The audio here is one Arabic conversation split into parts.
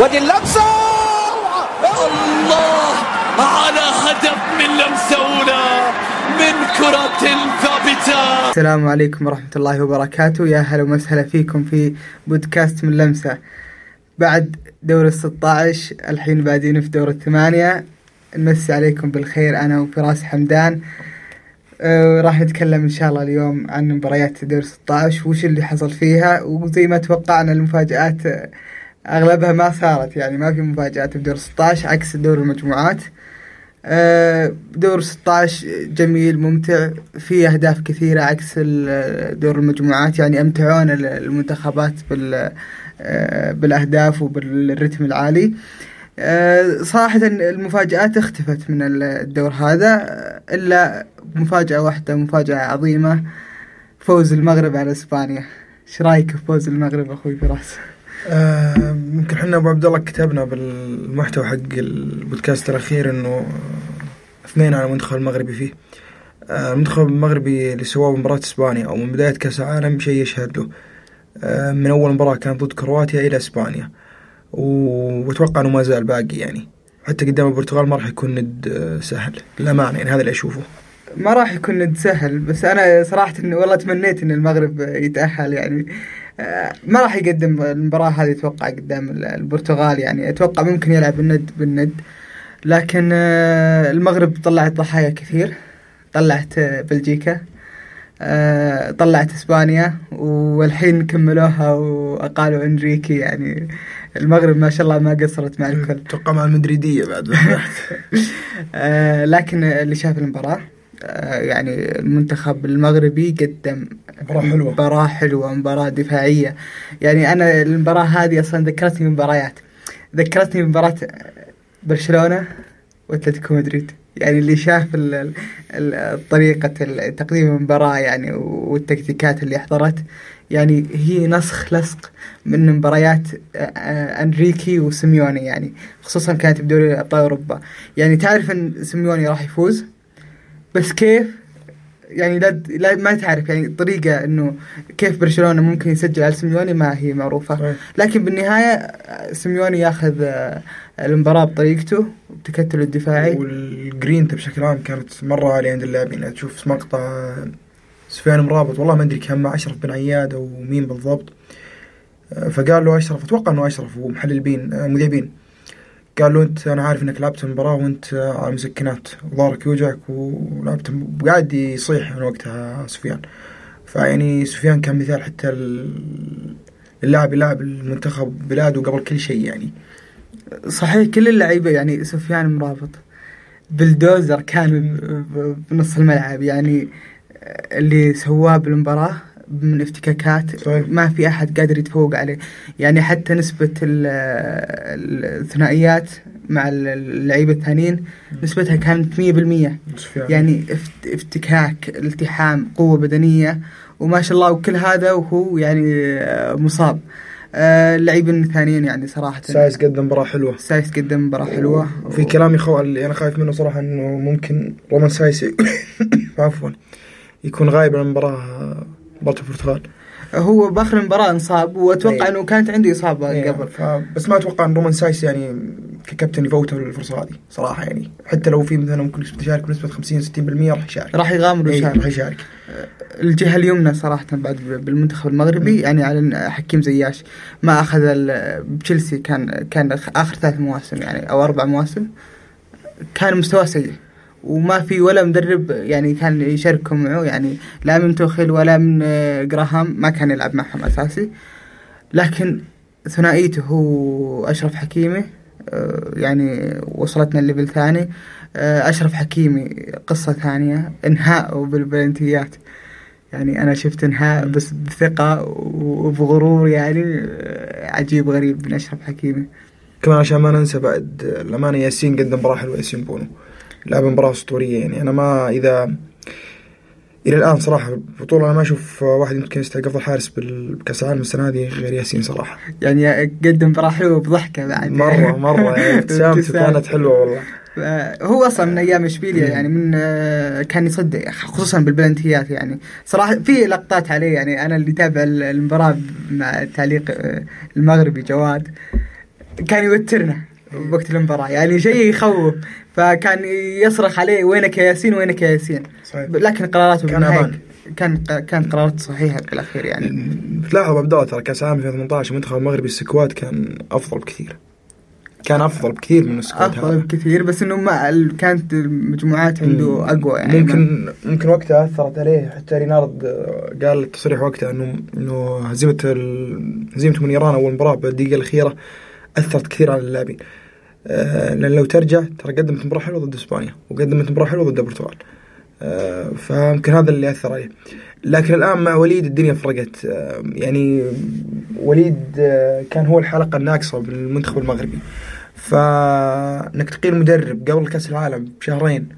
ودي اللمسة. الله على هدف من لمسة أولى من كرة ثابتة. السلام عليكم ورحمة الله وبركاته. يا هلا وسهلا فيكم في بودكاست من لمسة. بعد دور الستاشر الحين بادين في دور الثمانية. نمسي عليكم بالخير أنا وفراس حمدان. أه راح نتكلم إن شاء الله اليوم عن مباريات دور 16 وش اللي حصل فيها وزي ما توقعنا المفاجآت أغلبها ما صارت يعني ما في مفاجآت بدور 16 عكس دور المجموعات. آه، دور 16 جميل ممتع في أهداف كثيرة عكس دور المجموعات يعني أمتعونا ال- المنتخبات بال آه، بالأهداف وبالرتم العالي. آه، صراحة المفاجآت اختفت من ال- الدور هذا إلا مفاجأة واحدة مفاجأة عظيمة فوز المغرب على إسبانيا. إيش رأيك في فوز المغرب أخوي فراس؟ آه، يمكن إحنا أبو عبد الله كتبنا بالمحتوى حق البودكاست الأخير إنه اثنين على المنتخب المغربي فيه. آه، المنتخب المغربي اللي سواه بمباراة إسبانيا أو من بداية كأس العالم شيء يشهد له. آه، من أول مباراة كانت ضد كرواتيا إلى إسبانيا. وأتوقع إنه ما زال باقي يعني. حتى قدام البرتغال ما راح يكون ند آه، سهل. للأمانة يعني هذا اللي أشوفه. ما راح يكون ند سهل بس أنا صراحة إن والله تمنيت إن المغرب يتأهل يعني. آه، ما راح يقدم المباراة هذه أتوقع قدام ال- البرتغال يعني. أتوقع ممكن يلعب الند بالند. لكن آه، المغرب طلعت ضحايا كثير. طلعت آه، بلجيكا. طلعت إسبانيا. والحين كملوها وأقالوا إنريكي يعني. المغرب ما شاء الله ما قصرت مع الكل. أتوقع مع المدريدية بعد. لكن اللي شاف المباراة. آه، يعني المنتخب المغربي قدم مباراة حلوة. مباراة حلوة مباراة دفاعية. يعني أنا المباراة هذه أصلا ذكرتني بمباريات ذكرتني بمباراة برشلونة وأتلتيكو مدريد. يعني اللي شاف ال- ال- ال- طريقة تقديم المباراة يعني والتكتيكات اللي حضرت. يعني هي نسخ لصق من مباريات آه، آه، أنريكي وسيميوني يعني خصوصا كانت بدوري أبطال أوروبا. يعني تعرف إن سيميوني راح يفوز؟ بس كيف؟ يعني لا, لا ما تعرف يعني الطريقة إنه كيف برشلونة ممكن يسجل على سيميوني ما هي معروفة. لكن بالنهاية آه، سيميوني ياخذ المباراة بطريقته بتكتله الدفاعي. والجرينتا بشكل عام كانت مرة عالية عند اللاعبين. يعني تشوف مقطع سفيان أمرابط والله ما أدري كان مع أشرف بن عياد أو مين بالضبط. آه، فقال له أشرف أتوقع إنه أشرف ومحلل بين آه، مذيعين. قال له أنت أنا عارف إنك لعبت المباراة وأنت آه، على مسكنات. ظهرك يوجعك ولعبت وقاعد يصيح من وقتها سفيان. فيعني سفيان كان مثال حتى ال- اللاعب يلعب المنتخب بلاده قبل كل شيء يعني. صحيح كل اللعيبة يعني سفيان مرابط بلدوزر كان بنص الملعب يعني اللي سواه بالمباراة. من افتكاكات. ما في أحد قادر يتفوق عليه. يعني حتى ال- الثنائيات مع اللعيبة الثانيين نسبتها كانت 100% سفيان يعني افت- افتكاك التحام قوة بدنية وما شاء الله وكل هذا وهو يعني مصاب. آه، اللاعبين الثانيين يعني صراحة. سايس قدم مباراة حلوة. سايس قدم مباراة حلوة. في كلام يخو اللي أنا خايف منه صراحة إنه ممكن رومان سايس عفوا يكون غايب عن المباراة مباراه البرتغال هو باخر المباراة انصاب وأتوقع أي. إنه كانت عندي إصابة إيه، قبل. بس ما أتوقع إن رومان سايس يعني ككابتن يفوته الفرصه هذه صراحة يعني. حتى لو في مثلا ممكن يشارك بنسبة 50 60% راح يشارك. راح يغامر إيه، ويشارك. راح يشارك. الجهة اليمنى صراحة بعد بالمنتخب المغربي يعني على حكيم زياش ما أخذ بتشيلسي كان كان آخر ثلاث مواسم يعني أو أربع مواسم كان مستواه سيء. وما في ولا مدرب يعني كان يشاركهم معه. يعني لا من توخيل ولا من آه، جراهام ما كان يلعب معهم أساسي. لكن ثنائيته هو أشرف حكيمي آه، يعني وصلتنا الليفل ثاني. آه، أشرف حكيمي قصة ثانية إنهاء بالبلنتيات. يعني أنا شفت إنهاء بس بثقة وبغرور يعني عجيب غريب من أشرف حكيمي. كمان عشان ما ننسى بعد الامانه ياسين قدم مباراه حلوة ياسين بونو. لعب مباراة أسطورية يعني. أنا ما إذا إلى الآن صراحة البطوله أنا ما أشوف واحد يمكن يستحق أفضل حارس بالكاس العالم السنة هذه غير ياسين صراحة. يعني قدم مباراة حلوة بضحكة بعد. مرة مرة. يعني ابتسامته ابتسام. كانت حلوة والله. آه، هو أصلا من أيام إشبيليا يعني من آه، كان يصدق خصوصا بالبلنتيات يعني. صراحة في لقطات عليه يعني. أنا اللي تابع المباراة مع تعليق آه، المغربي جواد كان يوترنا بوقت المباراة يعني شيء يخوف. فكان يصرخ عليه وينك يا ياسين؟ وينك يا ياسين؟ صحيح. لكن قراراته كان أمان. كان كانت قرارات صحيحة بالأخير يعني. تلاحظ عبد الله ترى كأس العالم 2018 المنتخب المغربي ال squad كان أفضل بكثير. كان أفضل بكثير من ال squad أفضل هذا بكثير بس إنه ما كانت المجموعات عنده أقوى يعني. ممكن ممكن وقتها أثرت عليه. حتى رينارد قال التصريح وقتها إنه إنه هزيمة هزيمته من إيران أول مباراة بالدقيقة الأخيرة أثرت كثير على اللاعبين. لأن لو ترجع ترى قدمت مباراة حلوة ضد إسبانيا وقدمت مباراة حلوة ضد البرتغال. آه، فيمكن هذا اللي اثر عليه. لكن الآن مع وليد الدنيا فرقت. آه، يعني وليد آه، كان هو الحلقة الناقصة بالمنتخب المغربي. فانك تقيل مدرب قبل كأس العالم بشهرين.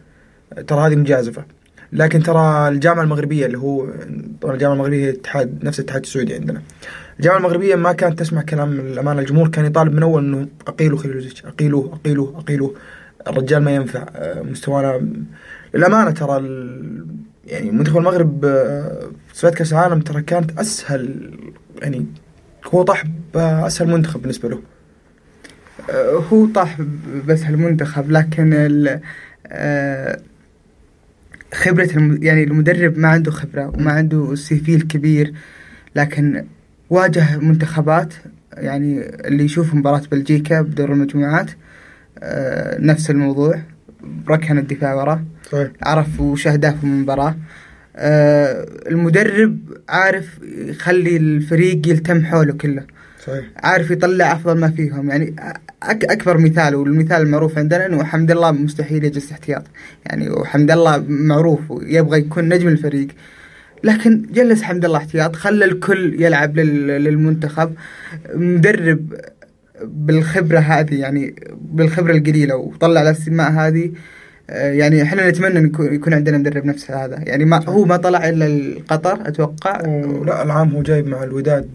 ترى هذه مجازفة. لكن ترى الجامعة المغربية اللي هو الجامعة المغربية هي اتحاد نفس الاتحاد السعودي عندنا. الجامعة المغربية ما كانت تسمع كلام الأمانة. الجمهور كان يطالب من أول إنه أقيلوا خليلوزيتش أقيلوه أقيلوه أقيلوه. الرجال ما ينفع. آه، مستوانا للأمانة ترى. يعني منتخب المغرب آه، تصفيات كأس العالم ترى كانت أسهل يعني هو طاح بأسهل منتخب بالنسبة له. آه، هو طاح بس المنتخب لكن آه، خبرة يعني المدرب ما عنده خبرة وما عنده السي في الكبير لكن واجه منتخبات يعني اللي يشوف مباراة بلجيكا بدور المجموعات آه، نفس الموضوع ركن الدفاع وراه صحيح عرف وش أهدافه من المباراة. آه، المدرب عارف يخلي الفريق يلتم حوله كله. صحيح عارف يطلع أفضل ما فيهم. يعني أك أكبر مثال والمثال المعروف عندنا إنه حمد الله مستحيل يجلس احتياط. يعني وحمد الله معروف ويبغى يكون نجم الفريق. لكن جلس حمد الله احتياط خلى الكل يلعب لل- للمنتخب مدرب بالخبرة هذه يعني بالخبرة القليلة وطلع الاسماء هذه. آه، يعني إحنا نتمنى يكون عندنا مدرب نفس هذا. يعني ما هو ما طلع إلا قطر أتوقع. لا العام هو جايب مع الوداد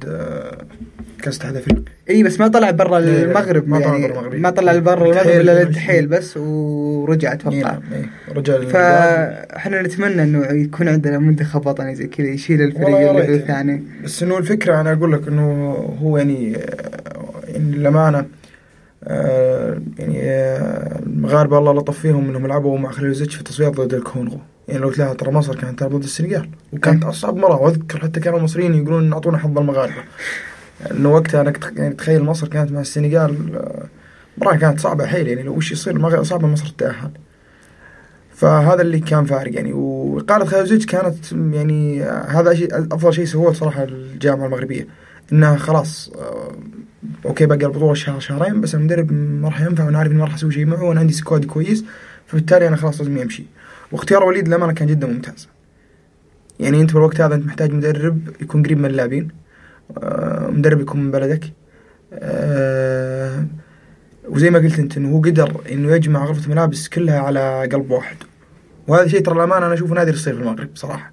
كاس اتحاد افريقيا إي بس ما طلع برا إيه، المغرب ما طلع يعني برا المغرب. ما طلع برا المغرب إلا. للتحيل بس ورجع إيه أتوقع نعم، إيه. الوداد. فاحنا نتمنى إنه يكون عندنا منتخب وطني زي كذا يشيل الفريق اللي. الثاني بس إنه الفكرة أنا أقول لك إنه هو يعني آه، يعني للامانه آه، يعني آه، المغاربه الله لطف فيهم إنهم لعبوا مع خليلوزيتش في التصفيات ضد الكونغو يعني لو تلاحظ ترى مصر كانت تلعب ضد السنغال وكانت أصعب مرة وأذكر حتى كانوا المصريين يقولون أعطونا حظ المغاربة انه وقتها تخ- يعني تخيل مصر كانت مع السنغال مباراة كانت صعبة حيل يعني لو وش يصير؟ المغرب صعبة مصر تتأهل. فهذا اللي كان فارق يعني. وإقالة خليلوزيتش كانت يعني آه، هذا شيء أفضل شيء سووه صراحة الجامعة المغربية إنها خلاص آه، okay بقى البطولة شهر شهرين بس المدرب ما راح ينفع وأنا عارف إني ما راح أسوي شيء معه وأنا عندي squad كويس فبالتالي أنا خلاص لازم يمشي واختيار وليد للأمانة كان جدا ممتاز. يعني أنت بالوقت هذا أنت محتاج مدرب يكون قريب من اللاعبين. مدرب يكون من بلدك. آه، وزي ما قلت انت انه هو قدر انه يجمع غرفة الملابس كلها على قلب واحد. وهذا شيء ترى الأمانة أنا أشوفه نادر يصير في المغرب صراحة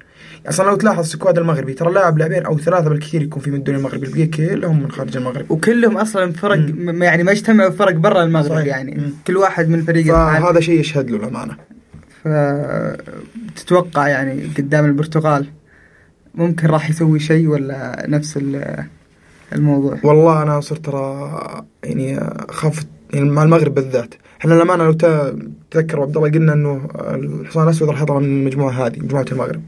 أصلا لو تلاحظ السكواد المغربي ترى لاعب لاعبين أو ثلاثة بالكثير يكون في من الدوري المغربي البقية كلهم من خارج المغرب. وكلهم أصلا فرق. م- يعني ما اجتمعوا فرق برا المغرب صحيح. يعني. مم. كل واحد من فريق فهذا شيء يشهد له الأمانة. فتتوقع يعني قدام البرتغال. ممكن راح يسوي شيء ولا نفس ال- الموضوع؟ والله أنا صرت ترى يعني خافت يعني مع المغرب بالذات. إحنا للأمانة لو ت- تذكر عبد الله قلنا إنه الحصان الأسود راح يطلع من المجموعة هذه مجموعة المغرب.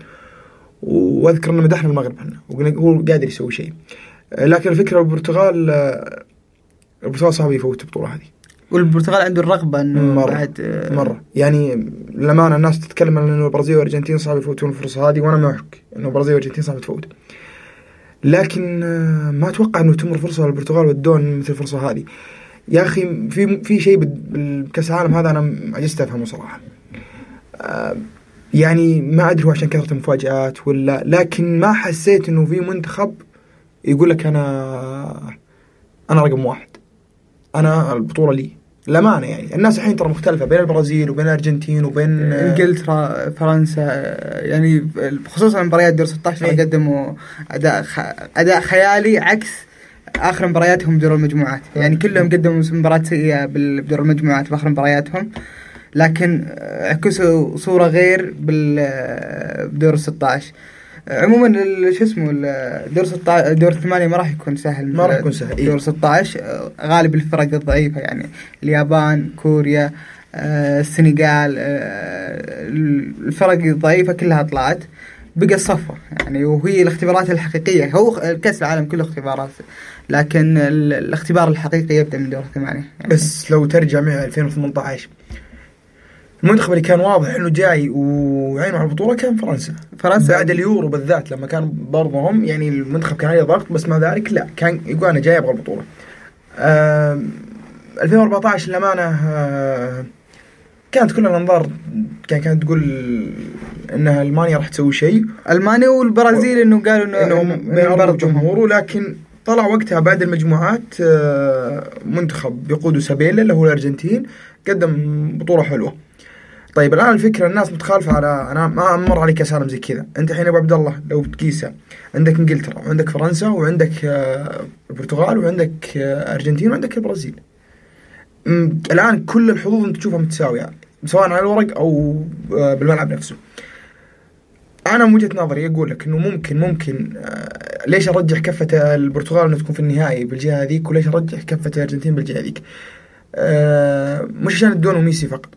وأذكر ان مدحنا المغرب إحنا وقلنا هو قادر يسوي شيء. لكن الفكرة البرتغال البرتغال صعب يفوت البطوله هذه. والبرتغال عنده الرغبة إنه مرة. بعد آه، مرة. يعني للأمانة الناس تتكلم عن إنه البرازيل والأرجنتين صعب يفوتون الفرصة هذه وأنا معك إنه البرازيل والأرجنتين صعب تفوت. لكن آه، ما أتوقع إنه تمر فرصة للبرتغال والدون مثل الفرصة هذه. يا أخي في في شيء بكاس العالم هذا أنا عجزت أفهمه صراحة. آه، يعني ما أدري هو عشان كثرة المفاجآت ولا لكن ما حسيت إنه في منتخب يقول لك أنا أنا رقم واحد. أنا البطولة لي. الامانه يعني. الناس الحين ترى مختلفة بين البرازيل وبين الأرجنتين وبين آه، انجلترا فرنسا يعني خصوصا مباريات دور 16 إيه. قدموا أداء خ... أداء خيالي عكس آخر مبارياتهم بدور المجموعات. يعني كلهم قدموا مباراة سيئة بدور المجموعات في آخر مبارياتهم. لكن عكسوا صورة غير بدور 16 عموما شو اسمه دور 16 دور الثمانية ما راح يكون سهل. ما راح يكون سهل، إيه. دور 16 آه، غالب الفرق الضعيفة يعني اليابان كوريا آه، السنغال آه، الفرق الضعيفة كلها طلعت بقى الصفر يعني وهي الاختبارات الحقيقية. هو كأس العالم كله اختبارات لكن ال- الاختبار الحقيقي يبدأ من دور الثمانية يعني. بس لو ترجع معي 2018 المنتخب اللي كان واضح إنه جاي وعينه على البطولة كان فرنسا. فرنسا. بعد اليورو بالذات لما كان برضه هم يعني المنتخب كان عليه ضغط بس مع ذلك لا كان يقول أنا جاي أبغى البطولة. آم، 2014 للأمانة آه، كانت كل الأنظار كان كانت تقول انها ألمانيا راح تسوي شيء. ألمانيا والبرازيل إنه قالوا إنه إنه إنه بين جمهوره لكن طلع وقتها بعد المجموعات آه، منتخب يقوده سابيلا اللي هو الأرجنتين قدم بطولة حلوة. طيب الآن الفكرة الناس متخالفة على أنا ما مر علي كاس زي كذا. أنت الحين أبو عبد الله لو بتقيسها عندك إنجلترا وعندك فرنسا وعندك آه، البرتغال وعندك آه، أرجنتين وعندك البرازيل. الآن كل الحظوظ أنت تشوفها متساوية سواء على الورق أو آه، بالملعب نفسه. أنا من وجهة نظري أقول لك إنه ممكن ممكن آه، ليش أرجح كفة البرتغال إنها تكون في النهائي بالجهة هذيك وليش أرجح كفة الأرجنتين بالجهة هذيك؟ آه، مش عشان الدون وميسي فقط.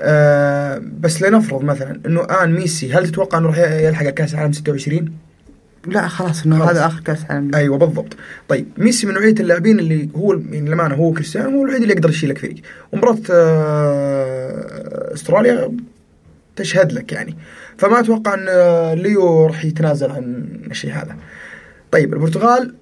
آه، بس لنفرض مثلا إنه الان ميسي هل تتوقع إنه راح يلحق كأس العالم 26 لا خلاص إنه. هذا آخر كأس عالم أيوه بالضبط. طيب ميسي من نوعية اللاعبين اللي هو يعني للأمانة هو كريستيانو هو الوحيد اللي يقدر يشيل لك فريق. ومباراه آه، أستراليا تشهد لك يعني. فما أتوقع إن آه، ليو راح يتنازل عن الشيء هذا. طيب البرتغال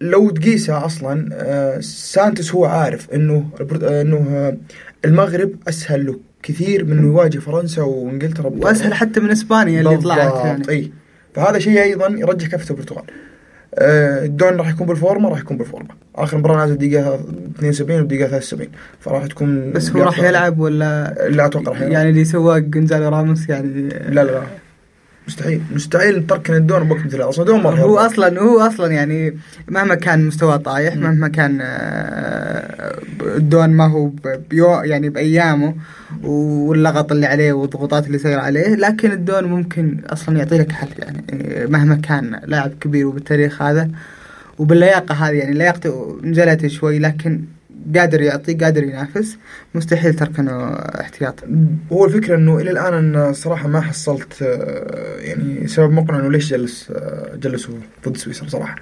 لو تقيسها أصلا آه، سانتوس هو عارف إنه إنه آه، المغرب أسهل له. كثير من يواجه فرنسا وانجلترا وأسهل حتى من إسبانيا اللي طلعت يعني. أي. فهذا شيء أيضا يرجح كفه البرتغال آه، الدون راح يكون بالفورمة راح يكون بالفورمة. آخر مباراة نازل دقيقة 72 ودقيقة 73 فراح تكون بس هو راح يلعب ولا لا أتوقع راح يلعب. يعني اللي سواه جونزالو راموس يعني لا لا لا. مستحيل مستحيل تركن الدون بوقت مثل هذا أصلا راح هو. أصلا هو أصلا يعني مهما كان مستواه طايح مهما كان آه، الدون ما هو بيو يعني بأيامه واللغط اللي عليه والضغوطات اللي صايره عليه لكن الدون ممكن أصلا يعطي لك حل يعني مهما كان لاعب كبير وبالتاريخ هذا. وباللياقة هذه يعني لياقته نزلت شوي لكن قادر يعطي قادر ينافس. مستحيل تركنه احتياط. هو الفكرة إنه إلى الآن أنا صراحة ما حصلت آه، يعني سبب مقنع إنه ليش جلس آه، جلسوا ضد سويسرا صراحة.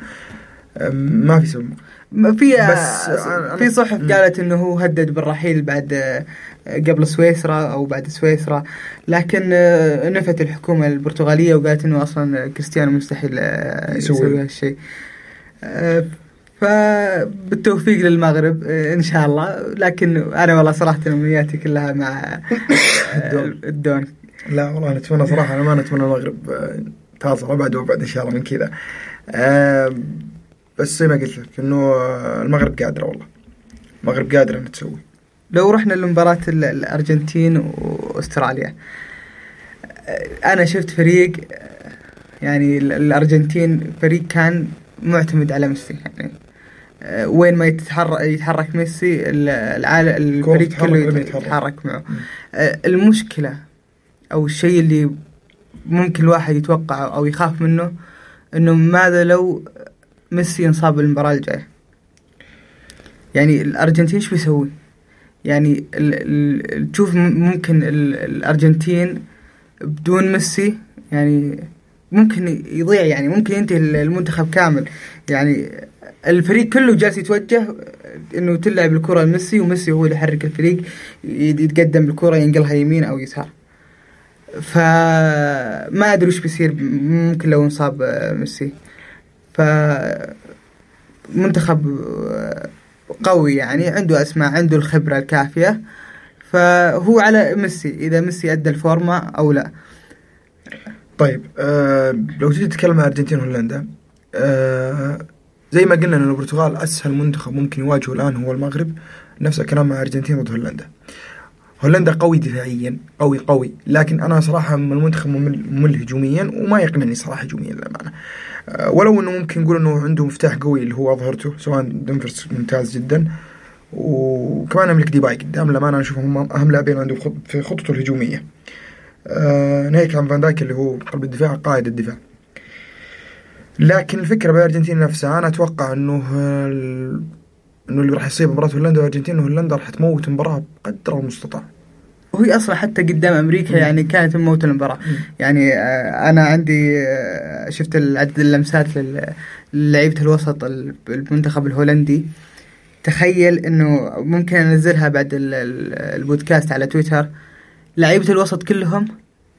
آه، ما في سبب في بس بس في صحف. قالت إنه هو هدد بالرحيل بعد آه، قبل سويسرا أو بعد سويسرا. لكن آه، نفت الحكومة البرتغالية وقالت إنه أصلا كريستيانو مستحيل آه، يسوي. هالشيء. آه، فبالتوفيق للمغرب آه، إن شاء الله. لكن أنا والله صراحة أمنياتي كلها مع آه، الدون. لا والله نتمنى صراحة أنا ما نتمنى المغرب آه، تواصل ابعد وابعد إن شاء الله من كذا. بس زي ما قلت لك إنه المغرب قادرة والله. المغرب قادرة إنها تسوي. لو رحنا لمباراة ال- الأرجنتين وأستراليا. أنا شفت فريق يعني ال- الأرجنتين فريق كان معتمد على ميسي. يعني وين ما يتحرك يتحرك ميسي ال- العالم الفريق كله يتحرك. يتحرك معه آه، المشكلة أو الشيء اللي ممكن الواحد يتوقعه أو يخاف منه إنه ماذا لو ميسي انصاب بالمباراة الجاية يعني الأرجنتين إيش بيسوي؟ يعني تشوف ممكن ال الأرجنتين بدون ميسي يعني ممكن يضيع يعني ممكن ينتهي ال- المنتخب كامل يعني الفريق كله جالس يتوجه إنه تلعب الكرة لميسي وميسي هو اللي يحرك الفريق يتقدم بالكرة ينقلها يمين أو يسار. فما أدري وش بيصير ممكن لو انصاب آه، ميسي. ف منتخب آه، قوي يعني عنده أسماء عنده الخبرة الكافية. فهو على ميسي إذا ميسي أدى الفورمة أو لا. طيب آه لو تجي تتكلم عن الارجنتين وهولندا آه زي ما قلنا إن البرتغال أسهل منتخب ممكن يواجهه الآن هو المغرب. نفس الكلام مع الارجنتين ضد هولندا. هولندا قوي دفاعيا قوي قوي لكن أنا صراحة من المنتخب ممل, هجوميا وما يقنعني صراحة هجوميا للأمانة. آه ولو إنه ممكن نقول إنه عنده مفتاح قوي اللي هو أظهرته سواء دمفريس ممتاز جدا. وكمان ممفيس ديباي قدام للأمانة أنا أشوفهم هم أهم لاعبين عنده في خطته الهجومية. آه ناهيك عن فان دايك اللي هو قلب الدفاع قائد الدفاع. لكن الفكرة بالارجنتين نفسها أنا أتوقع إنه ال- إنه اللي راح يصيب مباراة هولندا والارجنتين هولندا راح تموت المباراة بقدر المستطاع. وهي أصلا حتى قدام أمريكا يعني كانت موت المباراة. يعني آه، أنا عندي آه، شفت عدد اللمسات لل- للعيبة الوسط ال- المنتخب الهولندي. تخيل إنه ممكن أنزلها بعد ال- ال- البودكاست على تويتر. لعيبة الوسط كلهم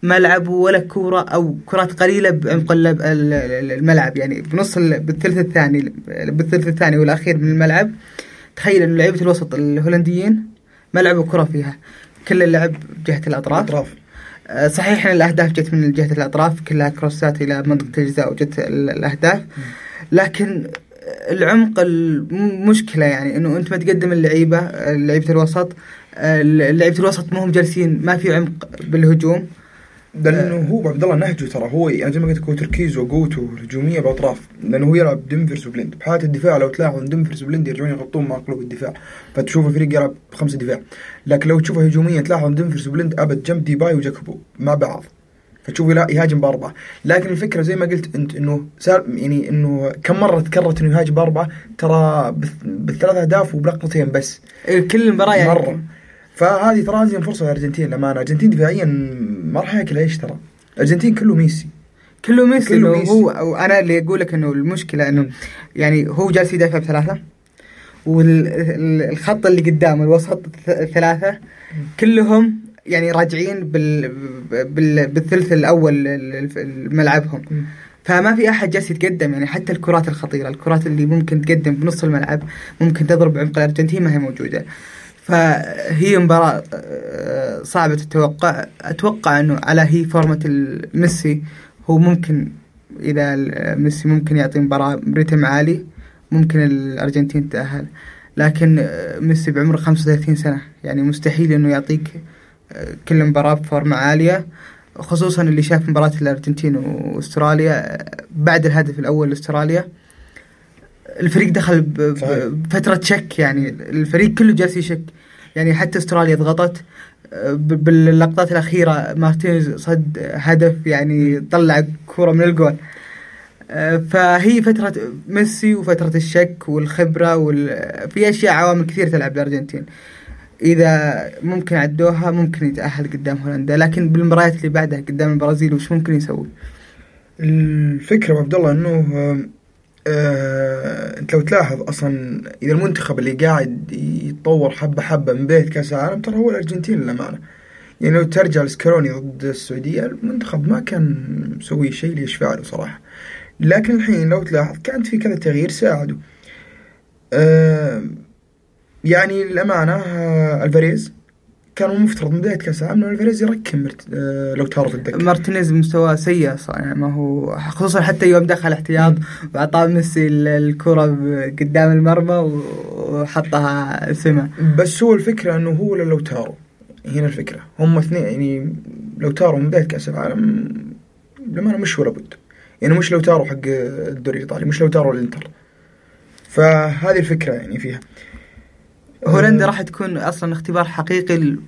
ما لعبوا ولا كورة أو كرات قليلة بعمق الملعب. يعني بنص ال- بالثلث الثاني بالثلث الثاني والأخير من الملعب. تخيل إنه لعيبة الوسط الهولنديين ما لعبوا كرة فيها. كل اللعب جهه الأطراف. اطراف آه، صحيح إن الأهداف جت من جهة الأطراف كلها كروسات إلى منطقة الجزاء وجت ال- الأهداف. لكن العمق المشكلة يعني إنه أنت ما تقدم اللعيبة آه، لعيبة الوسط. آه، لعيبة الوسط ما هم جالسين ما في عمق بالهجوم. لأنه هو عبد الله نهجه ترى هو يعني زي ما قلت لك هو تركيزه وقوته الهجوميه باطراف لأنه هو يلعب ديمفرس وبلند بحالة الدفاع لو تلاحظ ديمفرس وبلند يرجعون يغطون مع قلوب الدفاع. فتشوف الفريق يلعب بخمسه دفاع. لكن لو تشوفه هجوميا تلاحظ ديمفرس وبلند أبد جنب ديباي وجاكبو مع بعض. فتشوفه لا يهاجم بأربعة. لكن الفكرة زي ما قلت أنت إنه يعني إنه كم مرة تكررت إنه يهاجم بأربعة؟ ترى بالث- بالثلاث أهداف وبلقطتين بس. كل المباراه يعني مرة. فهذه ترى هذه فرصة للارجنتين للأمانة. الارجنتين دفاعيا ما راح ياكل عيش ترى. الارجنتين كله ميسي. كله ميسي. كله ميسي. هو أو أنا اللي أقول لك إنه المشكلة إنه يعني هو جالس يدافع بثلاثة والخط اللي قدام الوسط ثلاثة كلهم يعني راجعين بال بال بالثلث الأول ال- ال- ملعبهم. فما في أحد جالس يتقدم يعني حتى الكرات الخطيرة الكرات اللي ممكن تقدم بنص الملعب ممكن تضرب عمق الأرجنتين ما هي موجودة. فهي مباراة آه، صعبة التوقع أتوقع أنه على هي فورمة ميسي هو ممكن إذا ميسي ممكن يعطي مباراة بريتم عالي ممكن الأرجنتين تتأهل لكن آه، ميسي بعمره 35 سنة يعني مستحيل أنه يعطيك آه، كل مباراة بفورمة عالية. خصوصا اللي شاف مباراة الأرجنتين وأستراليا بعد الهدف الأول لأستراليا. الفريق دخل. بفترة شك يعني الفريق كله جالس يشك. يعني حتى أستراليا ضغطت آه، باللقطات الأخيرة مارتينيز صد هدف يعني طلع كرة من الجول آه، فهي فترة ميسي وفترة الشك والخبرة وال... في أشياء عوامل كثير تلعب الأرجنتين إذا ممكن عدوها ممكن يتأهل قدام هولندا لكن بالمباريات اللي بعدها قدام البرازيل وش ممكن يسوي؟ الفكرة أبو عبد الله إنه آه، انت لو تلاحظ أصلا إذا المنتخب اللي قاعد يتطور حبة حبة من بدايه كأس العالم ترى هو الأرجنتين للأمانة. يعني لو ترجع لسكالوني ضد السعوديه المنتخب ما كان مسوي شيء ليشفع له صراحة. لكن الحين لو تلاحظ كانت في كذا تغيير ساعده. آه، يعني للأمانة آه، ألفاريز كان المفترض من بداية كأس العالم إنه الفاريز يركب مرت- آه، لو تارو في الدكة. مارتينيز مستواه سيء يعني ما هو خصوصا حتى يوم دخل احتياط وأعطاه ميسي ال- الكرة ب- قدام المرمى وحطها سمة بس هو الفكرة إنه هو ولا لو تارو هنا الفكرة. هم اثنين يعني لو تارو من بداية كأس العالم لما مش ولا بد. يعني مش لو تارو حق الدوري الإيطالي مش لو تارو الإنتر. فهذه الفكرة يعني فيها. هولندا آه، راح تكون أصلا اختبار حقيقي ل-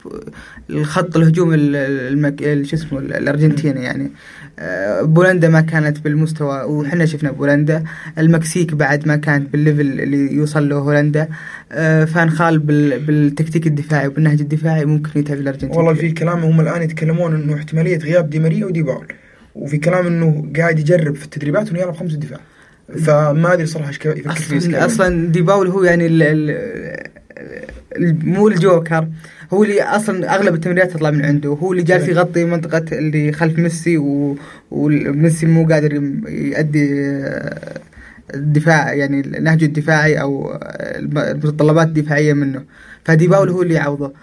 الخط الهجوم ال- المك... ال- شو اسمه الأرجنتيني يعني. آه، بولندا ما كانت بالمستوى وحنا شفنا بولندا. المكسيك بعد ما كانت بال level اللي يوصل له هولندا. آه، فان خال بال... بالتكتيك الدفاعي وبالنهج الدفاعي ممكن يتعب الأرجنتين. والله. في كلام هم الآن يتكلمون إنه احتمالية غياب دي ماريا ودي باول. وفي كلام إنه قاعد يجرب في التدريبات إنه يلعب خمسة دفاع. فما أدري صراحة إيش يفكر فيه أصلا سكالوني. أصلا ديباول هو يعني ال- مو الجوكر هو اللي أصلا أغلب التمريرات تطلع من عنده. هو اللي جالس صحيح. يغطي منطقة اللي خلف ميسي و- وميسي مو قادر يؤدي آه، الدفاع يعني نهجه الدفاعي أو الم- المتطلبات الدفاعية منه. فديباول هو اللي يعوضه.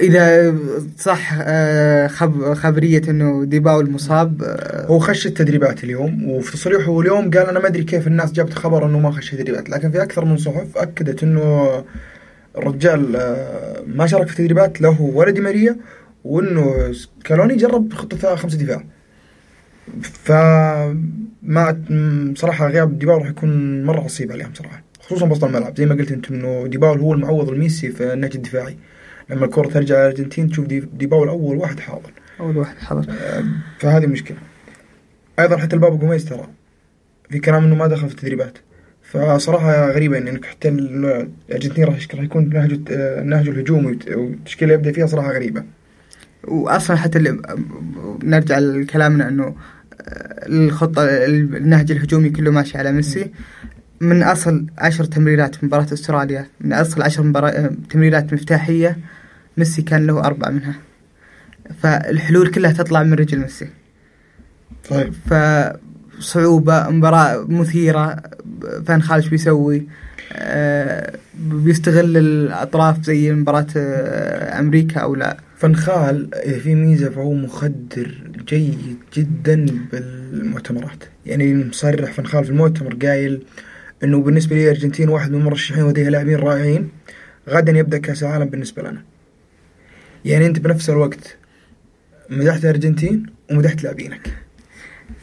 إذا صح آه، خب خبرية إنه ديباول مصاب آه، هو خش التدريبات اليوم وفي تصريحه اليوم قال أنا ما أدري كيف الناس جابت خبر إنه ما خش التدريبات لكن في أكثر من صحف أكدت إنه الرجال آه، ما شارك في التدريبات لا هو ولا دي ماريا وإنه سكالوني جرب خطة خمسة دفاع. فما م- صراحة غياب ديباول راح يكون مرة عصيب عليهم صراحة خصوصا بسط الملعب. زي ما قلت انت إنه ديباول هو المعوض الميسي في النهج الدفاعي. لما الكرة ترجع للارجنتين تشوف دي- ديباول اول واحد حاضر. أول واحد حضر فهذه مشكلة. أيضا حتى البابا جوميز ترى في كلام إنه ما دخل في التدريبات. فصراحة غريبة يعني إنك حتى ال- الأرجنتين راح يكون نهج النهج الهجومي والت- والتشكيلة يبدأ فيها صراحة غريبة. واصلا حتى اللي نرجع لكلامنا إنه الخطة النهج الهجومي كله ماشي على ميسي. من أصل عشر تمريرات في مباراة أستراليا من أصل عشر مبارا... تمريرات مفتاحية ميسي كان له أربعة منها. فالحلول كلها تطلع من رجل ميسي. طيب فصعوبة مباراة مثيرة فان خالش بيسوي آه، بيستغل الأطراف زي مباراة آه، أمريكا أو لا. فنخال إذا في ميزة فهو مخدر جيد جدا بالمؤتمرات. يعني مصرح فنخال في المؤتمر قايل إنه بالنسبة لي الارجنتين واحد من المرشحين ولديها لاعبين رائعين غدا يبدأ كأس العالم بالنسبة لنا. يعني أنت بنفس الوقت مدحت الارجنتين ومدحت لاعبينك.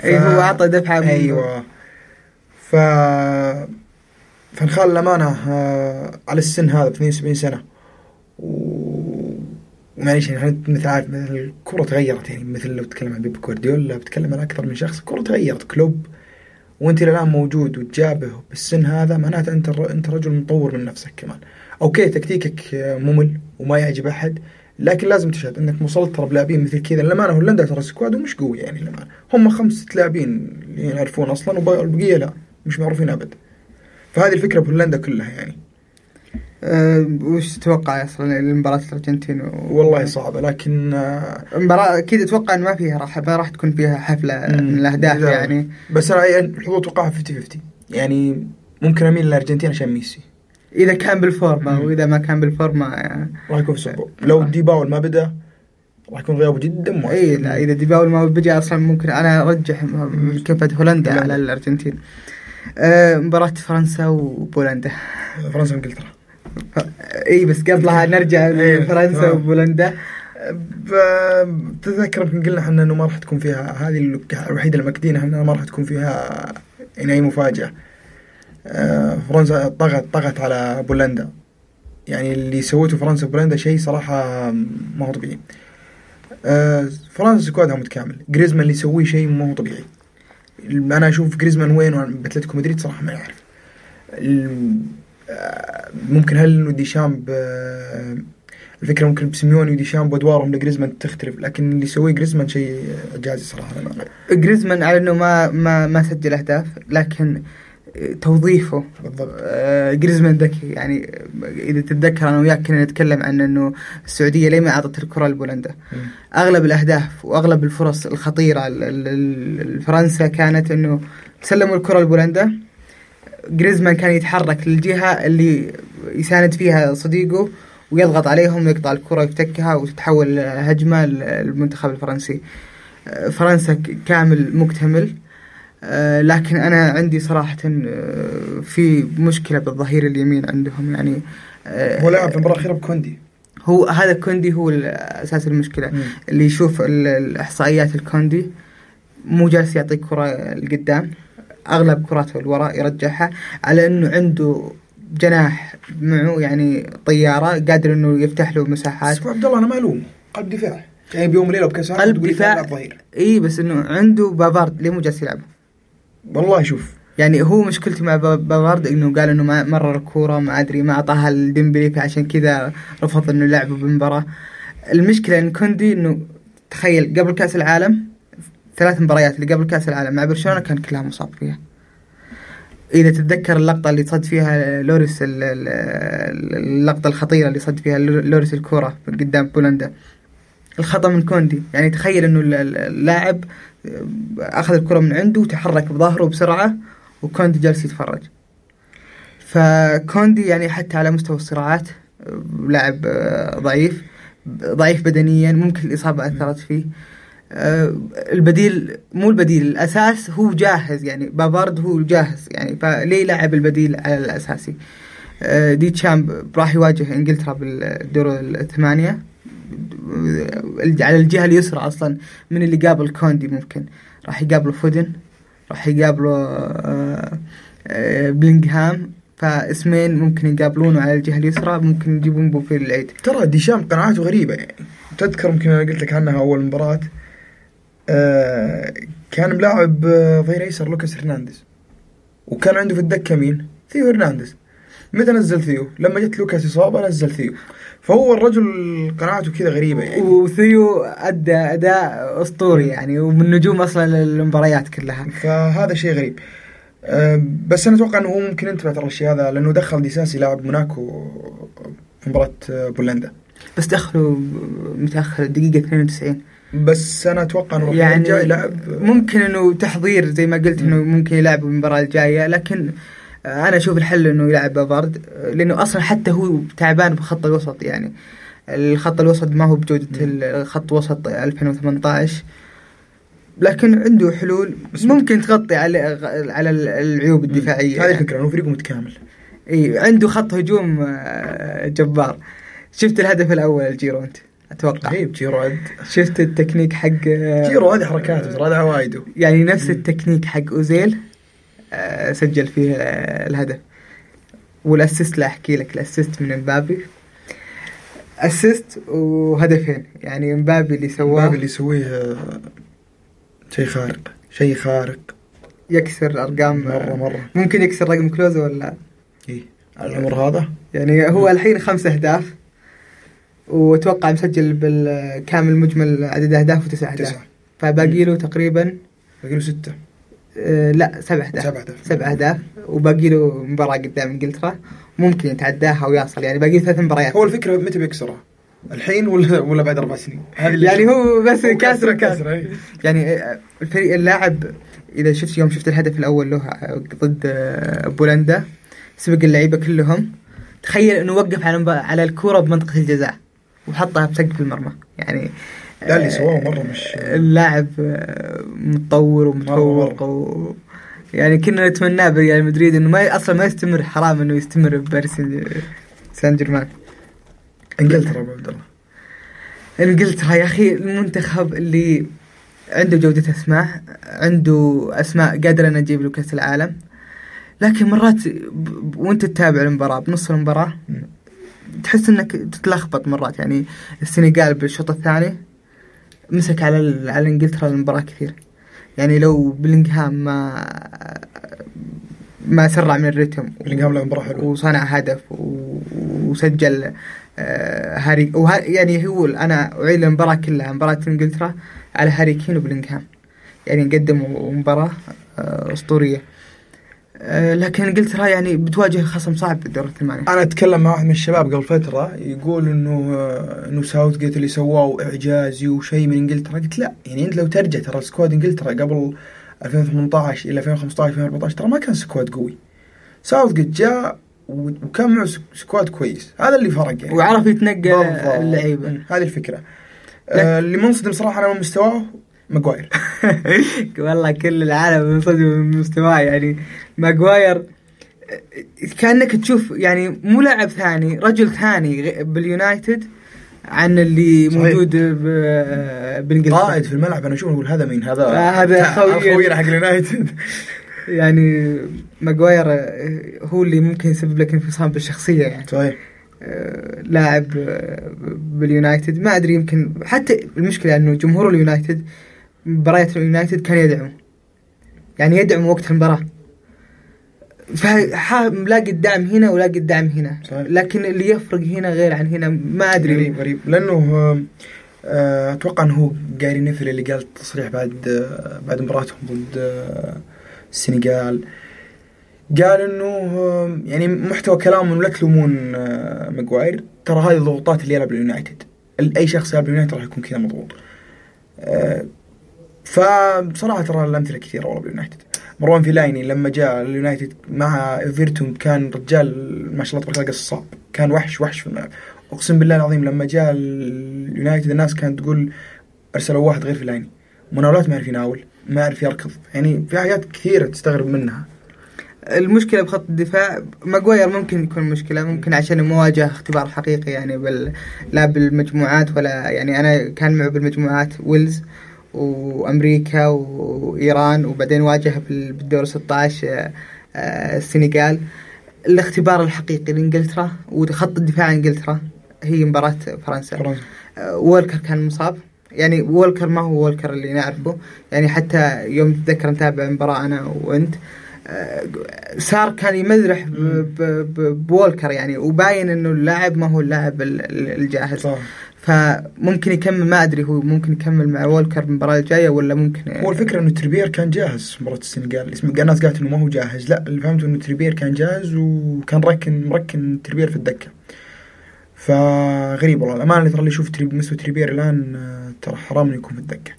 أي هو أعطى دفعة من- أيوه. ف فنخال الأمانة آه، على السن هذا ب 72 سنة. و ومعليش يعني مثل عارف مثل الكرة تغيرت يعني مثل لو تتكلم عن بيب جوارديولا بتكلم عن أكثر من شخص الكرة تغيرت كلوب. وأنت إلى الآن موجود وتجابه بالسن هذا معناته أنت الر- أنت رجل مطور من نفسك كمان. okay تكتيكك آه، ممل وما يعجب أحد لكن لازم تشهد انك ترى بلاعبين مثل كذا. للامانه هولندا ترى squad ومش قوي يعني للامانه هم خمسة لاعبين اللي يعرفون أصلا والبقية لا مش معروفين أبد. فهذه الفكرة بهولندا كلها يعني. آه، وش تتوقع أصلا المباراة الأرجنتين؟ و... والله صعبة لكن آه، مباراة أكيد أتوقع إن ما فيها راح ما راح تكون فيها حفلة من الأهداف لا. يعني. بس أنا الحظوظ اتوقعها 50 50 يعني ممكن أميل للأرجنتين عشان ميسي. إذا كان بالفورمة مم. وإذا ما كان بالفورمة آه، راح يكون في صعوبه لو ديباول ما بدأ راح يكون غيابه جدا مؤثر. اي لا إذا ديباول ما بيجي أصلا ممكن أنا أرجح كفه هولندا. على الأرجنتين. آه، مباراة فرنسا وبولندا. فرنسا وإنجلترا. إي بس قبلها نرجع إيه، لفرنسا. وبولندا. تتذكر يمكن قلنا إحنا إنه ما راح تكون فيها هذه ال- الوحيدة اللي مأكدينها انها ما راح تكون فيها يعني اي مفاجأة. آه، فرنسا طغت طغت على بولندا. يعني اللي سوته فرنسا بولندا شيء صراحة ما هو طبيعي. آه، فرنسا squad ها متكامل. جريزمان اللي يسويه شيء ما هو طبيعي أنا أشوف جريزمان وين بأتلتيكو مدريد صراحة ما يعرف ال- آه، ممكن هل إنه ديشامب آه، الفكرة ممكن بسيميوني وديشامب وأدوارهم لجريزمان تختلف لكن اللي يسويه جريزمان شيء اعجازي صراحة. جريزمان على إنه ما ما ما سجل أهداف لكن توظيفه. بالضبط آه، جريزمان ذكي يعني إذا تتذكر أنا وياك كنا نتكلم عن إنه السعودية ليه ما أعطت الكرة لبولندا. أغلب الأهداف وأغلب الفرص الخطيرة لفرنسا كانت إنه سلموا الكرة لبولندا. جريزمان كان يتحرك للجهة اللي يساند فيها صديقه ويضغط عليهم ويقطع الكرة ويفتكها وتتحول هجمه للمنتخب الفرنسي. آه، فرنسا كامل مكتمل. آه، لكن أنا عندي صراحة آه، في مشكلة بالظهير اليمين عندهم يعني آه، هو لعب في المباراه الاخيره بكوندي. هو هذا كوندي هو أساس المشكلة. اللي يشوف ال- الإحصائيات الكوندي مو جالس يعطي كرة لقدام. أغلب كراته الوراء يرجعها على إنه عنده جناح معه يعني طيارة قادر إنه يفتح له مساحات. بس عبد الله أنا ما الومه قلب دفاع. يعني بيوم وليله بكاس العالم قلب دفاع. إي بس إنه عنده بافارد ليه مو جالس يلعب والله شوف. يعني هو مشكلتي مع با- بافارد إنه قال إنه ما مرر الكورة ما أدري ما أعطاها لديمبلي فعشان كذا رفض إنه يلعبه بالمباراة. المشكلة إن كوندي إنه تخيل قبل كأس العالم ثلاث مباريات اللي قبل كأس العالم مع برشلونة كان كلها مصاب فيها. إذا تتذكر اللقطة اللي صد فيها لوريس ال- ال- اللقطة الخطيرة اللي صد فيها لوريس الكورة قدام بولندا. الخطأ من كوندي يعني تخيل إنه ال- ال- اللاعب أخذ الكرة من عنده وتحرك بظهره بسرعة وكوندي جالس يتفرج. فكوندي يعني حتى على مستوى الصراعات لاعب آه، ضعيف ضعيف بدنيا ممكن الإصابة أثرت فيه. آه، البديل مو البديل الأساس هو جاهز يعني بافارد هو جاهز يعني فليه يلعب البديل على الأساسي؟ آه، دي تشامب راح يواجه إنجلترا بالدور الثمانية. على الجهة اليسرى أصلا. من اللي قابل كوندي ممكن. راح يقابله فودن راح يقابله آه، آه، بلينغهام فاسمين ممكن يقابلونه على الجهة اليسرى ممكن يجيبون أبو فلعيد ترى ديشامب قناعاته غريبة. يعني تذكر يمكن أنا قلت لك عنها أول مباراة. آه كان ملاعب آه، ظهير ايسر لوكاس هرنانديز. وكان عنده في الدكة مين؟ ثيو هرنانديز. متى نزل ثيو؟ لما جت لوكاس إصابة نزل ثيو. فهو الرجل قناعته كذا غريبة يعني. وثيو أدى أداء أسطوري يعني ومن نجوم أصلا المباريات كلها. فهذا شيء غريب. أه، بس أنا أتوقع إنه هو ممكن ينتبه ترى الشيء هذا لأنه دخل ديساسي لاعب موناكو في مباراة بولندا. بس دخلوا متأخر الدقيقه 92 بس أنا أتوقع إنه يعني جاي لاعب. ممكن إنه تحضير زي ما قلت إنه ممكن يلعب المباراة الجاية لكن أنا أشوف الحل إنه يلعب بافارد لأنه أصلا حتى هو تعبان بخط الوسط يعني. الخط الوسط ما هو بجودة الخط وسط 2018 لكن عنده حلول ممكن تغطي على على العيوب الدفاعية هذه الفكرة إنه فريقه متكامل. إي عنده خط هجوم آه، جبار. شفت الهدف الأول الجيرو أنت؟ أتوقع. رهيب جيرو عد. شفت التكنيك حق آه، جيرو هذه حركاته ترى هذا عوايده يعني نفس التكنيك حق أوزيل. سجل فيه الهدف. وال assist لا أحكي لك ال assist من إمبابي. assist وهدفين. يعني إمبابي اللي سواه. إمبابي اللي يسويه شيء خارق. شيء خارق. يكسر أرقام. مرة مرة. ممكن يكسر رقم كلوزا ولا إيه على العمر هذا؟ يعني هو الحين خمس أهداف. وأتوقع مسجل بالكامل مجمل عدد أهداف وتسع أهداف. فباقي له تقريبا باقي له ستة. آه لا سبع أهداف. سبع أهداف. سبع أهداف. وباقي له مباراة قدام إنجلترا. ممكن يتعداها ويصل يعني باقي ثلاث مباريات. هو الفكرة متى بيكسرها؟ الحين ولا ولا بعد أربع سنين؟ يعني هو بس كاسر كاسر. يعني آه، الفريق اللاعب إذا شفت يوم شفت الهدف الأول له ضد آه، بولندا سبق اللعيبة كلهم. تخيل إنه وقف على على الكورة بمنطقة الجزاء وحطها بسقف المرمى. يعني لا اللي سواه مرة مش اللاعب آه، متطور ومتفوق. و يعني كنا نتمناه بريال مدريد إنه ما أصلا ما يستمر حرام إنه يستمر بباريس سان جيرمان. إنجلترا ابو عبد الله. إنجلترا يا أخي المنتخب اللي عنده جودة أسماء عنده أسماء قادرة انها تجيب له كأس العالم. لكن مرات ب- وأنت تتابع المباراة بنص المباراة تحس إنك تتلخبط مرات. يعني السنغال بالشوط الثاني مسك على على إنجلترا المباراة كثير. يعني لو بلينغهام ما ما سرع من الريتم بلينغهام لعب مباراة حلوة. وصنع هدف وسجل آه، هاري وه يعني هو أنا أعيد المباراة كلها مباراة إنجلترا على هاري كين وبلينغهام. يعني قدموا مباراة آه، أسطورية. آه، لكن انجلترا يعني بتواجه خصم صعب بالدور الثمانيه أنا أتكلم مع واحد من الشباب قبل فترة يقول إنه إنه ساوث جيت اللي سواه إعجازي وشيء من إنجلترا. قلت لا يعني أنت لو ترجع ترى squad إنجلترا قبل 2018 إلى 2015 2014 ترى ما كان squad قوي. ساوث جيت جاء وكان معه squ- squad كويس. هذا اللي فرق يعني. وعرف يتنقل. اللعيبة. هذه الفكرة. آه اللي منصدم صراحة أنا من مستواه ماجواير. والله كل العالم منصدم من مستواه يعني. ماجواير كأنك تشوف يعني مو لاعب ثاني رجل ثاني باليونايتد عن اللي صحيح. موجود بانجلترا قائد في الملعب أنا أشوف أقول؟ هذا مين؟ هذا آه، هذا خوي- خوينا حق اليونايتد. يعني ماجواير هو اللي ممكن يسبب لك انفصام بالشخصية يعني. صحيح. آه، لاعب آه، باليونايتد. ما أدري يمكن حتى المشكلة إنه جمهور اليونايتد مباريات اليونايتد كان يدعمه يعني يدعم وقت المباراة. فلاقي الدعم هنا ولاقي الدعم هنا. صحيح. لكن اللي يفرق هنا غير عن هنا ما أدري. غريب غريب. لأنه آه، أتوقع إنه هو جاري نيفل اللي قال تصريح بعد آه، بعد مباراتهم ضد آه، السنغال. قال إنه يعني محتوى كلامه انه لا تلومون ماجواير. ترى هذه الضغوطات اللي يلعب اليونايتد. ال- أي شخص يلعب اليونايتد راح يكون كذا مضغوط. فبصراحه ترى الأمثلة كثيرة والله باليونايتد. مروان فيلايني لما جاء اليونايتد مع إيفرتون كان رجال ما شاء الله تبارك الله قص صعب كان وحش وحش في الملعب. أقسم بالله العظيم لما جاء اليونايتد الناس كانت تقول أرسلوا واحد غير فيلايني. مناولات ما يعرف يناول ما يعرف يركض. يعني في حاجات كثيرة تستغرب منها. المشكلة بخط الدفاع ماجواير ممكن يكون مشكلة ممكن عشان ما واجه اختبار حقيقي يعني بال لا بالمجموعات ولا يعني أنا كان معه بالمجموعات ويلز. وأمريكا وإيران وبعدين واجه بال- بالدور 16 آه، آه، السنغال. الاختبار الحقيقي لإنجلترا وخط الدفاع انجلترا هي مباراة فرنسا. فرنسا. آه، وولكر كان مصاب. يعني وولكر ما هو وولكر اللي نعرفه. يعني حتى يوم تذكر نتابع مباراة أنا وأنت صار كان يمزرح بولكر يعني وباين إنه اللاعب ما هو اللاعب ال- ال- الجاهز. صح. فممكن يكمل ما أدري هو ممكن يكمل مع وولكر المباراة الجاية ولا ممكن هو الفكرة إنه تريبير كان جاهز مباراة السنغال اسم- الناس قالت إنه ما هو جاهز. لا اللي فهمته إنه تريبير كان جاهز وكان ركن مركن تريبير في الدكة. فغريب والله. الأمانة ترى اللي يشوف تريب مستوى تريبير الآن آه، ترى حرام إنه يكون في الدكة.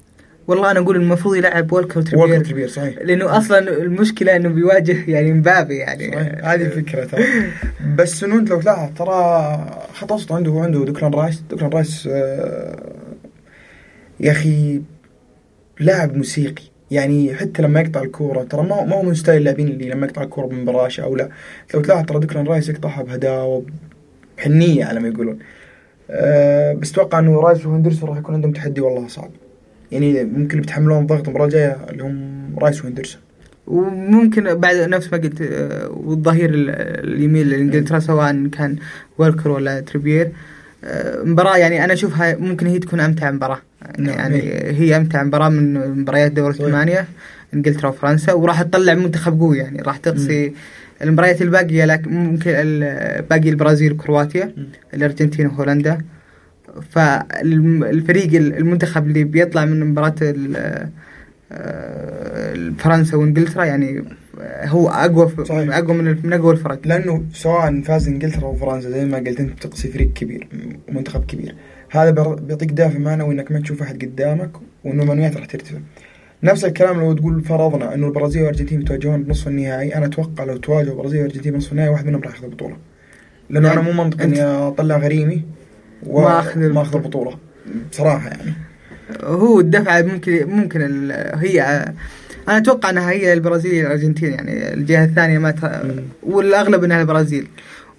والله أنا أقول المفروض يلعب وولكر وولكر وتريبير تريبير صحيح. لأنه أصلا المشكلة إنه بيواجه يعني مبابي يعني. صحيح. هذه الفكرة ترى. بس إنه أنت لو تلاحظ ترى خط وسط عنده عنده ديكلان رايس. ديكلان رايس آه، يا أخي لاعب موسيقي. يعني حتى لما يقطع الكورة ترى ما هو ما هو من style اللاعبين اللي لما يقطع الكورة من براشه أو لا. لو تلاحظ ترى ديكلان رايس يقطعها بهداوة بحنيه على ما يقولون. أه بس أتوقع إنه رايس وهندرسون راح يكون عندهم تحدي والله صعب. يعني ممكن بيتحملون ضغط المباراة الجاية اللي هم رايس وهندرسون. وممكن بعد نفس ما قلت آه، والظهير ال- اليمين لانجلترا سواء كان وولكر ولا تريبير آه، مباراة يعني أنا اشوفها ممكن هي تكون أمتع مباراة. نعم. يعني هي أمتع مباراة من مباريات دور. الثمانية إنجلترا وفرنسا وراح تطلع منتخب قوي يعني راح تقصي المباريات الباقية لكن ممكن باقي البرازيل وكرواتيا الأرجنتين وهولندا. فالفريق المنتخب اللي بيطلع من مباراة ال- آه، فرنسا وإنجلترا يعني هو أقوى صحيح. أقوى من من أقوى الفرق. لأنه سواء فاز إنجلترا أو فرنسا زي ما قلت أنت بتقصي فريق كبير ومنتخب كبير. هذا بيعطيك دافع معنوي إنك ما تشوف أحد قدامك وانه المعنويات راح ترتفع. نفس الكلام لو تقول فرضنا إنه البرازيل والارجنتين يتواجهون بنصف النهائي أنا أتوقع لو تواجهوا البرازيل والارجنتين بنصف النهائي واحد منهم راح ياخذ البطوله لأنه يعني أنا مو منطقي إني أطلع غريمي. ما أخذ وما اخذ البطولة. بصراحة يعني. هو الدفعة ممكن ممكن ال- هي أنا أتوقع أنها هي البرازيل الأرجنتين يعني الجهة الثانية ما. والأغلب إنها البرازيل.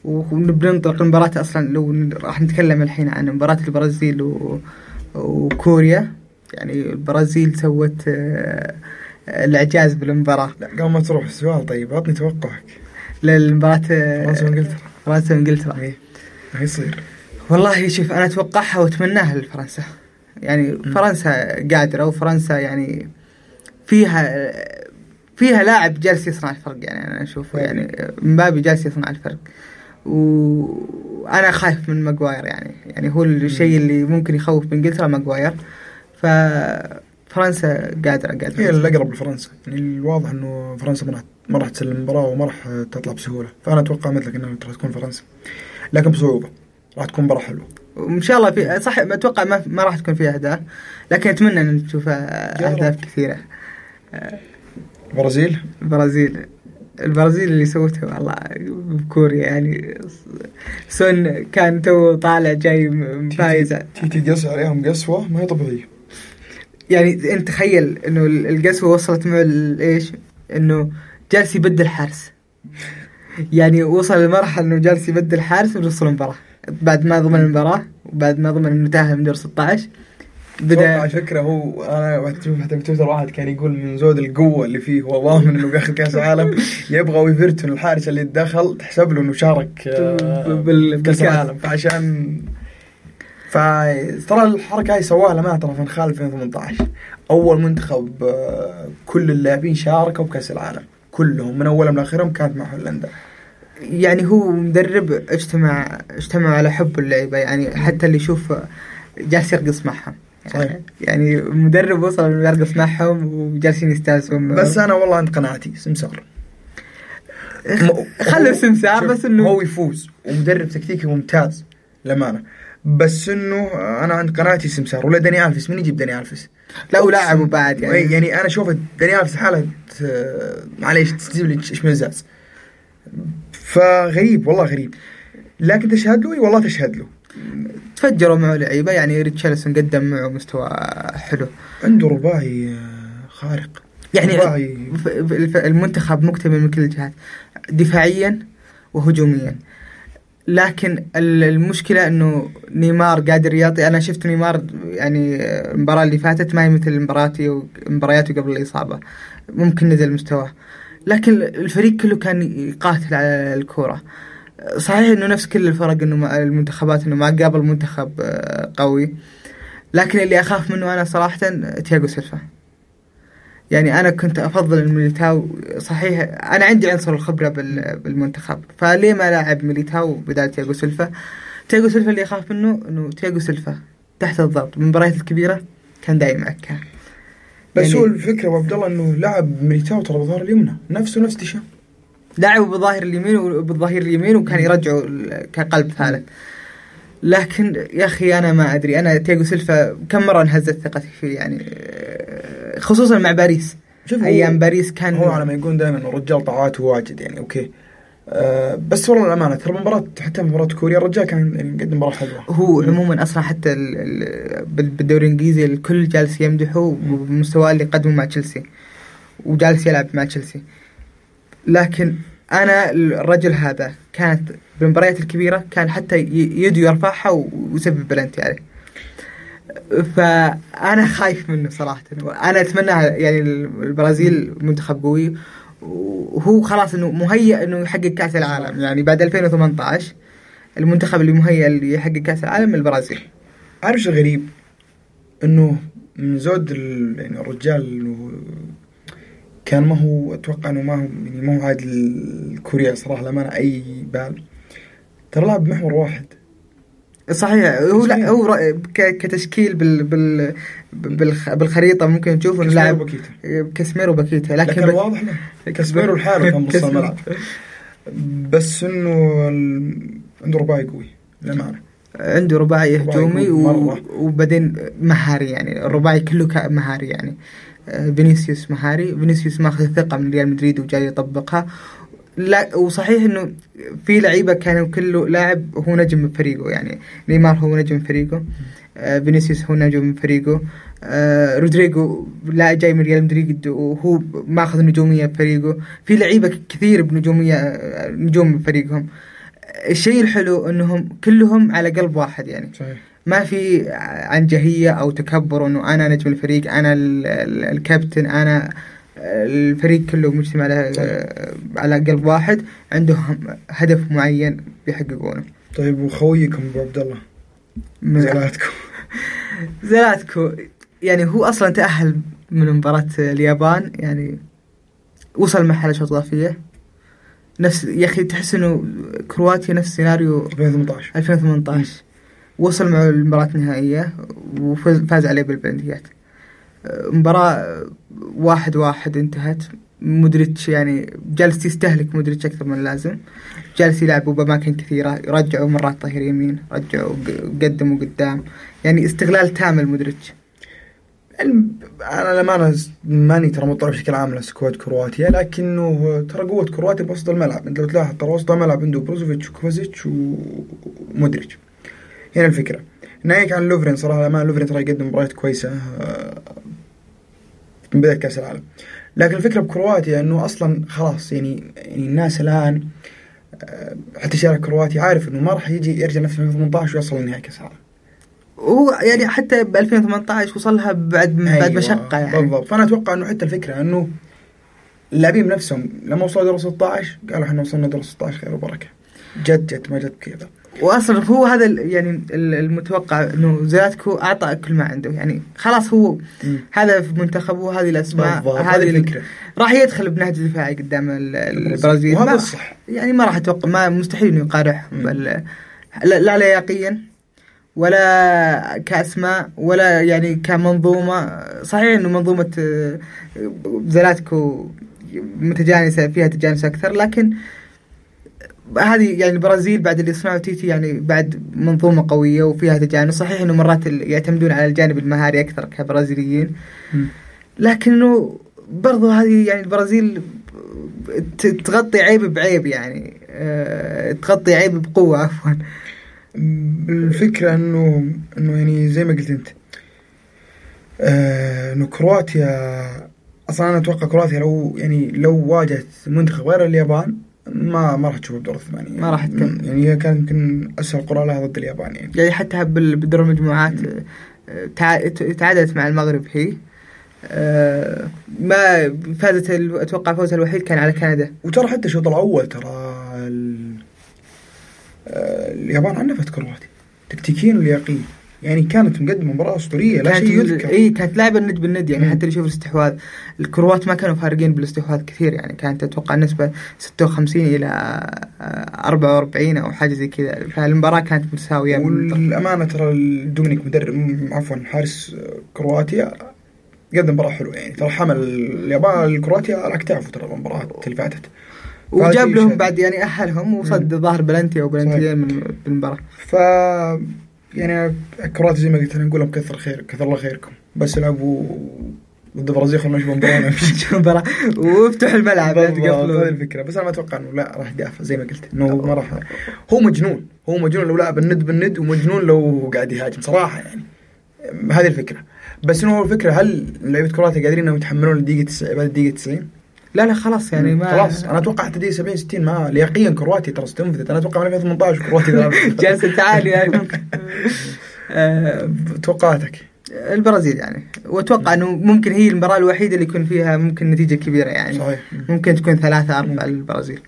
وبننطلق المباراة أصلا لو راح نتكلم الحين عن مباراة البرازيل و... وكوريا. يعني البرازيل سوت آه، الإعجاز بالمباراة. لا قبل ما تروح سؤال طيب عطني توقعك. للمباراة فرنسا وإنجلترا. فرنسا وإنجلترا. إيه راح يصير. والله شوف أنا أتوقعها وأتمناها لفرنسا. يعني فرنسا قادرة وفرنسا يعني فيها فيها لاعب جالس يصنع الفرق. يعني أنا أشوفه يعني مبابي جالس يصنع الفرق. وأنا خايف من ماجواير يعني. يعني هو الشيء اللي ممكن يخوف بانجلترا ماجواير ففرنسا قادرة هي قادره الأقرب لفرنسا. يعني الواضح إنه فرنسا ما راح ما راح تسلم المباراة وما راح تطلع بسهولة. فأنا أتوقع مثلك إنها راح تكون فرنسا. لكن بصعوبة. راح تكون مباراه حلوة وإن شاء الله في صح أتوقع ما ما راح تكون فيها أهداف لكن أتمنى إن نشوف أهداف كثيرة. البرازيل البرازيل البرازيل اللي سوته والله بكوريا يعني سون كان تو طالع جاي م- فايز تيجي تقص عليهم قسوة؟ ما هي طبيعية. يعني أنت تخيل إنه ال- القسوة وصلت معه ل- إيش؟ إنه جالس يبدل حارس. يعني وصل لمرحلة إنه جالس يبدل حارس بنص المباراه بعد ما ضمن المباراة وبعد ما ضمن انه تاهل من دور 16 أتوقع بدا الفكرة هو أنا حتى بتويتر واحد كان يقول من زود القوة اللي فيه هو ضامن إنه بياخذ كأس العالم. يبغى ويفرتون الحارس اللي دخل تحسب له إنه شارك آه، بالكأس. العالم. فعشان فترى الحركة هاي سواها لما ترى في الخال 2018 أول منتخب آه، كل اللاعبين شاركوا بكأس العالم كلهم من أولهم لآخرهم كانت مع هولندا. يعني هو مدرب اجتمع اجتمع على حب اللعيبة يعني حتى اللي يشوف جالس يرقص معهم. صحيح. يعني, يعني مدرب وصل يرقص معهم وجالسين يستانسون. بس أنا والله عند قناعتي سمسار خلوا سمسار بس إنه هو يفوز ومدرب تكتيكي ممتاز للأمانة. بس إنه أنا عند قناعتي سمسار ولا داني ألفيس. من يجيب داني ألفيس؟ لا ولاعبوا بعد يعني, يعني. يعني أنا أشوف داني ألفيس حالة آه، معليش تجيب لي اشمئزاز فغريب والله غريب. لكن تشهد له؟ والله تشهد له. تفجروا معه لعيبة يعني ريتشارلسون قدم معه مستوى حلو. عنده رباعي آه، خارق. يعني رباعي. المنتخب مكتمل من كل الجهات دفاعيا وهجوميا. لكن ال- المشكلة إنه نيمار قادر يعطي. أنا شفت نيمار يعني المباراة اللي فاتت ما هي مثل مباراتي مبارياته قبل الإصابة. ممكن نزل مستواه. لكن الفريق كله كان يقاتل على الكورة. صحيح إنه نفس كل الفرق إنه المنتخبات إنه ما قابل منتخب آه، قوي. لكن اللي أخاف منه أنا صراحة تياجو سيلفا. يعني أنا كنت أفضل الميليتاو صحيح أنا عندي عنصر الخبرة بال- بالمنتخب. فليه ما لعب ميليتاو بدال تياجو سيلفا؟ تياجو سيلفا اللي يخاف منه إنه تياجو سيلفا تحت الضغط. بالمباريات الكبيرة كان دايم عكا بس يعني- هو الفكرة ابو عبد الله إنه لعب ميليتاو ترى بالظهير اليمين نفسه نفس ديشام لعبوا بالظهير اليمين وبالظهير اليمين وكان يرجعوا كقلب ثالث. لكن يا أخي أنا ما أدري أنا تياجو سيلفا كم مرة انهزت ثقتي فيه يعني خصوصا مع باريس. شوف أيام باريس كان هو على ما يقول دائما الرجال طاعاته واجد يعني okay. بس والله الأمانة ترى مباراه حتى مباراة كوريا الرجال كان مقدم مباراة حلوة. هو عموما أصلا حتى ال- ال- بال- بالدوري الإنجليزي الكل جالس يمدحه بمستواه اللي قدمه مع تشيلسي وجالس يلعب مع تشيلسي. لكن أنا الرجل هذا كانت بالمباريات الكبيرة كان حتى يده يرفعها ويسبب بلنتي عليه. فأنا خايف منه صراحة. أنا أتمنى يعني البرازيل منتخب قوي وهو خلاص إنه مهيئ إنه يحقق كأس العالم. يعني بعد 2018 المنتخب اللي مهيئ اللي يحقق كأس العالم البرازيل. عارف إيش الغريب؟ إنه من زود يعني الرجال كان ما هو أتوقع إنه ما هو يعني ما هو عاد الكوريا صراحة لما أي بال. ترى لعب بمحور واحد. صحيح. هو. لا هو كتشكيل بال بال بالخ- بالخريطة ممكن تشوف انه لاعب. كاسميرو باكيتا لكن لكن واضح كاسميرو لحاله كان كاسميرو. الملعب بس إنه عنده رباعي قوي للأمانة. عنده رباعي هجومي. وبعدين مهاري يعني. الرباعي كله مهاري يعني. آه، فينيسيوس مهاري. فينيسيوس ماخذ ثقة من ريال مدريد وجاي يطبقها. لا وصحيح إنه في لعيبة كانوا كله لاعب هو نجم من فريقه يعني نيمار هو نجم من فريقه آه، فينيسيوس هو نجم من فريقه آه، رودريجو لا جاي من ريال مدريد وهو ماخذ نجومية بفريقه في لعيبة كثير بنجومية آه، نجوم من فريقهم. الشيء الحلو إنهم كلهم على قلب واحد يعني. صحيح. ما في عنجهية أو تكبر إنه أنا نجم الفريق ال- الكابتن أنا الفريق كله مجتمع على على قلب واحد عندهم هدف معين بيحققونه. طيب وخويكم أبو عبد الله زلاتكم زلاتكو. يعني هو أصلا تأهل من مباراة اليابان يعني وصل مرحلة شوط إضافية نفس يا أخي تحس إنه كرواتيا نفس سيناريو 2018 2018 وصل معه المباراة النهائية وفاز عليه بالبلنتيات آه، مباراة واحد واحد انتهت. مودريتش يعني جالس يستهلك مودريتش أكثر من اللازم. جالس يلعبوا بأماكن كثيرة رجعوا مرات ظهير يمين رجعوا قدموا قدام. يعني استغلال تام لمودريتش. أنا للامانه ماني ترى مطلع بشكل عام على squad كرواتيا لكنه ترى قوة كرواتيا بوسط الملعب. انت لو تلاحظ ترى وسط الملعب عنده بروزوفيتش وكوفازيتش ومودريتش هنا الفكرة. ناهيك عن لوفرين صراحة للأمانة لوفرين ترى يقدم مباريات كويسة آه، من بداية كأس العالم. لكن الفكرة بكرواتيا إنه أصلا خلاص يعني يعني الناس الآن آه، حتى شارع كرواتيا عارف إنه ما راح يجي يرجع نفس 2018 ويوصل لنهائي كأس العالم. هو يعني حتى ب 2018 وصلها بعد بعد أيوة، مشقة يعني. بالضبط. فأنا أتوقع إنه حتى الفكرة إنه اللاعبين بنفسهم لما وصلوا دور 16 قالوا إحنا وصلنا دور 16 خير وبركة. جد جد ما جد كذا. واصلا هو هذا يعني ال- المتوقع إنه زياتكو أعطى كل ما عنده. يعني خلاص هو هذا في منتخبه وهذه الأسماء هذه هذه ال- الفكرة راح يدخل بنهج دفاعي قدام ال- البرازيل. وهذا الصح يعني ما راح أتوقع ما مستحيل إنه. بل لا, لياقيا ولا كأسماء ولا يعني كمنظومة. صحيح إنه منظومة آه، زلاتكو متجانسة فيها تجانس أكثر لكن هذه يعني البرازيل بعد اللي صنعه تيتي يعني بعد منظومة قوية وفيها تجانس. صحيح إنه مرات يعتمدون على الجانب المهاري أكثر كبرازيليين. لكنه برضو هذه يعني البرازيل تغطي عيب بعيب يعني أه تغطي عيب بقوة عفوا. الفكرة انه إنه يعني زي ما قلت أنت آه، إنه كرواتيا أصلا أنا أتوقع كرواتيا لو يعني لو واجهت منتخب غير اليابان ما ما راح تشوفه بدور الثمانية. ما راح تكمل. يعني هي كان يمكن أسهل قرعه لها ضد اليابان يعني. يعني حتى بدور المجموعات آه، تع- تعادلت مع المغرب هي. أه ما فازت أتوقع فوزها الوحيد كان على كندا. وترى حتى الشوط الأول ترى آه، اليابان عنفت كرواتيا تكتيكيا ولياقيا يعني كانت مقدمة مباراة أسطورية لا شيء يذكر. إي كانت لعبه الند بالند يعني مم. حتى اللي يشوف الاستحواذ. الكروات ما كانوا فارقين بالاستحواذ كثير يعني كانت أتوقع النسبة 56 إلى آه، 44 أو حاجة زي كذا. فالمباراة كانت متساوية. والأمانة ترى دومينيك مدرب عفوا حارس كرواتيا قدم مباراة حلوة يعني. ترى حمل اليابان الكرواتيا على اكتافه ترى المباراه اللي فاتت. وجاب لهم. بعد يعني أهلهم وصد ظهر بلنتي أو بلنتيين من بالمباراة. ف يعني الكرواتيا زي ما قلت أنا نقول لهم كثر خير كثر الله خيركم. بس لعبوا ضد البرازيل خلونا نشوف المباراه شوف المباراه وافتحوا الملعب هذه الفكرة. بس أنا ما أتوقع انه لا راح يدافع زي ما قلت إنه ما راح هو مجنون. هو مجنون لو لعب الند بالند ومجنون لو قاعد يهاجم صراحة يعني. هذه الفكرة. بس إنه هو الفكرة هل لعيبة كرواتيا قادرين إنهم يتحملون الدقيقه 90 بعد الدقيقة 90 لا لا خلاص يعني ما خلاص. أنا أتوقع حتى دقيقه 70 60 ما لياقيا كرواتيا ترى استنفذت أنا أتوقع من 2018 كرواتيا تلعب جالسة عاليه يعني. آه، توقعاتك؟ البرازيل يعني. وأتوقع إنه ممكن هي المباراة الوحيدة اللي يكون فيها ممكن نتيجة كبيرة يعني. صحيح. ممكن تكون ثلاثة أربعة للبرازيل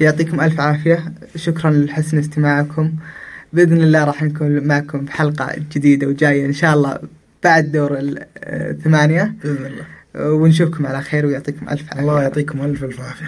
يعطيكم ألف عافية. شكرا لحسن استماعكم. بإذن الله راح نكون معكم في حلقة جديدة وجاية إن شاء الله بعد دور الثمانية. بإذن الله. ونشوفكم على خير ويعطيكم ألف عافية. الله يعطيكم ألف الف عافية.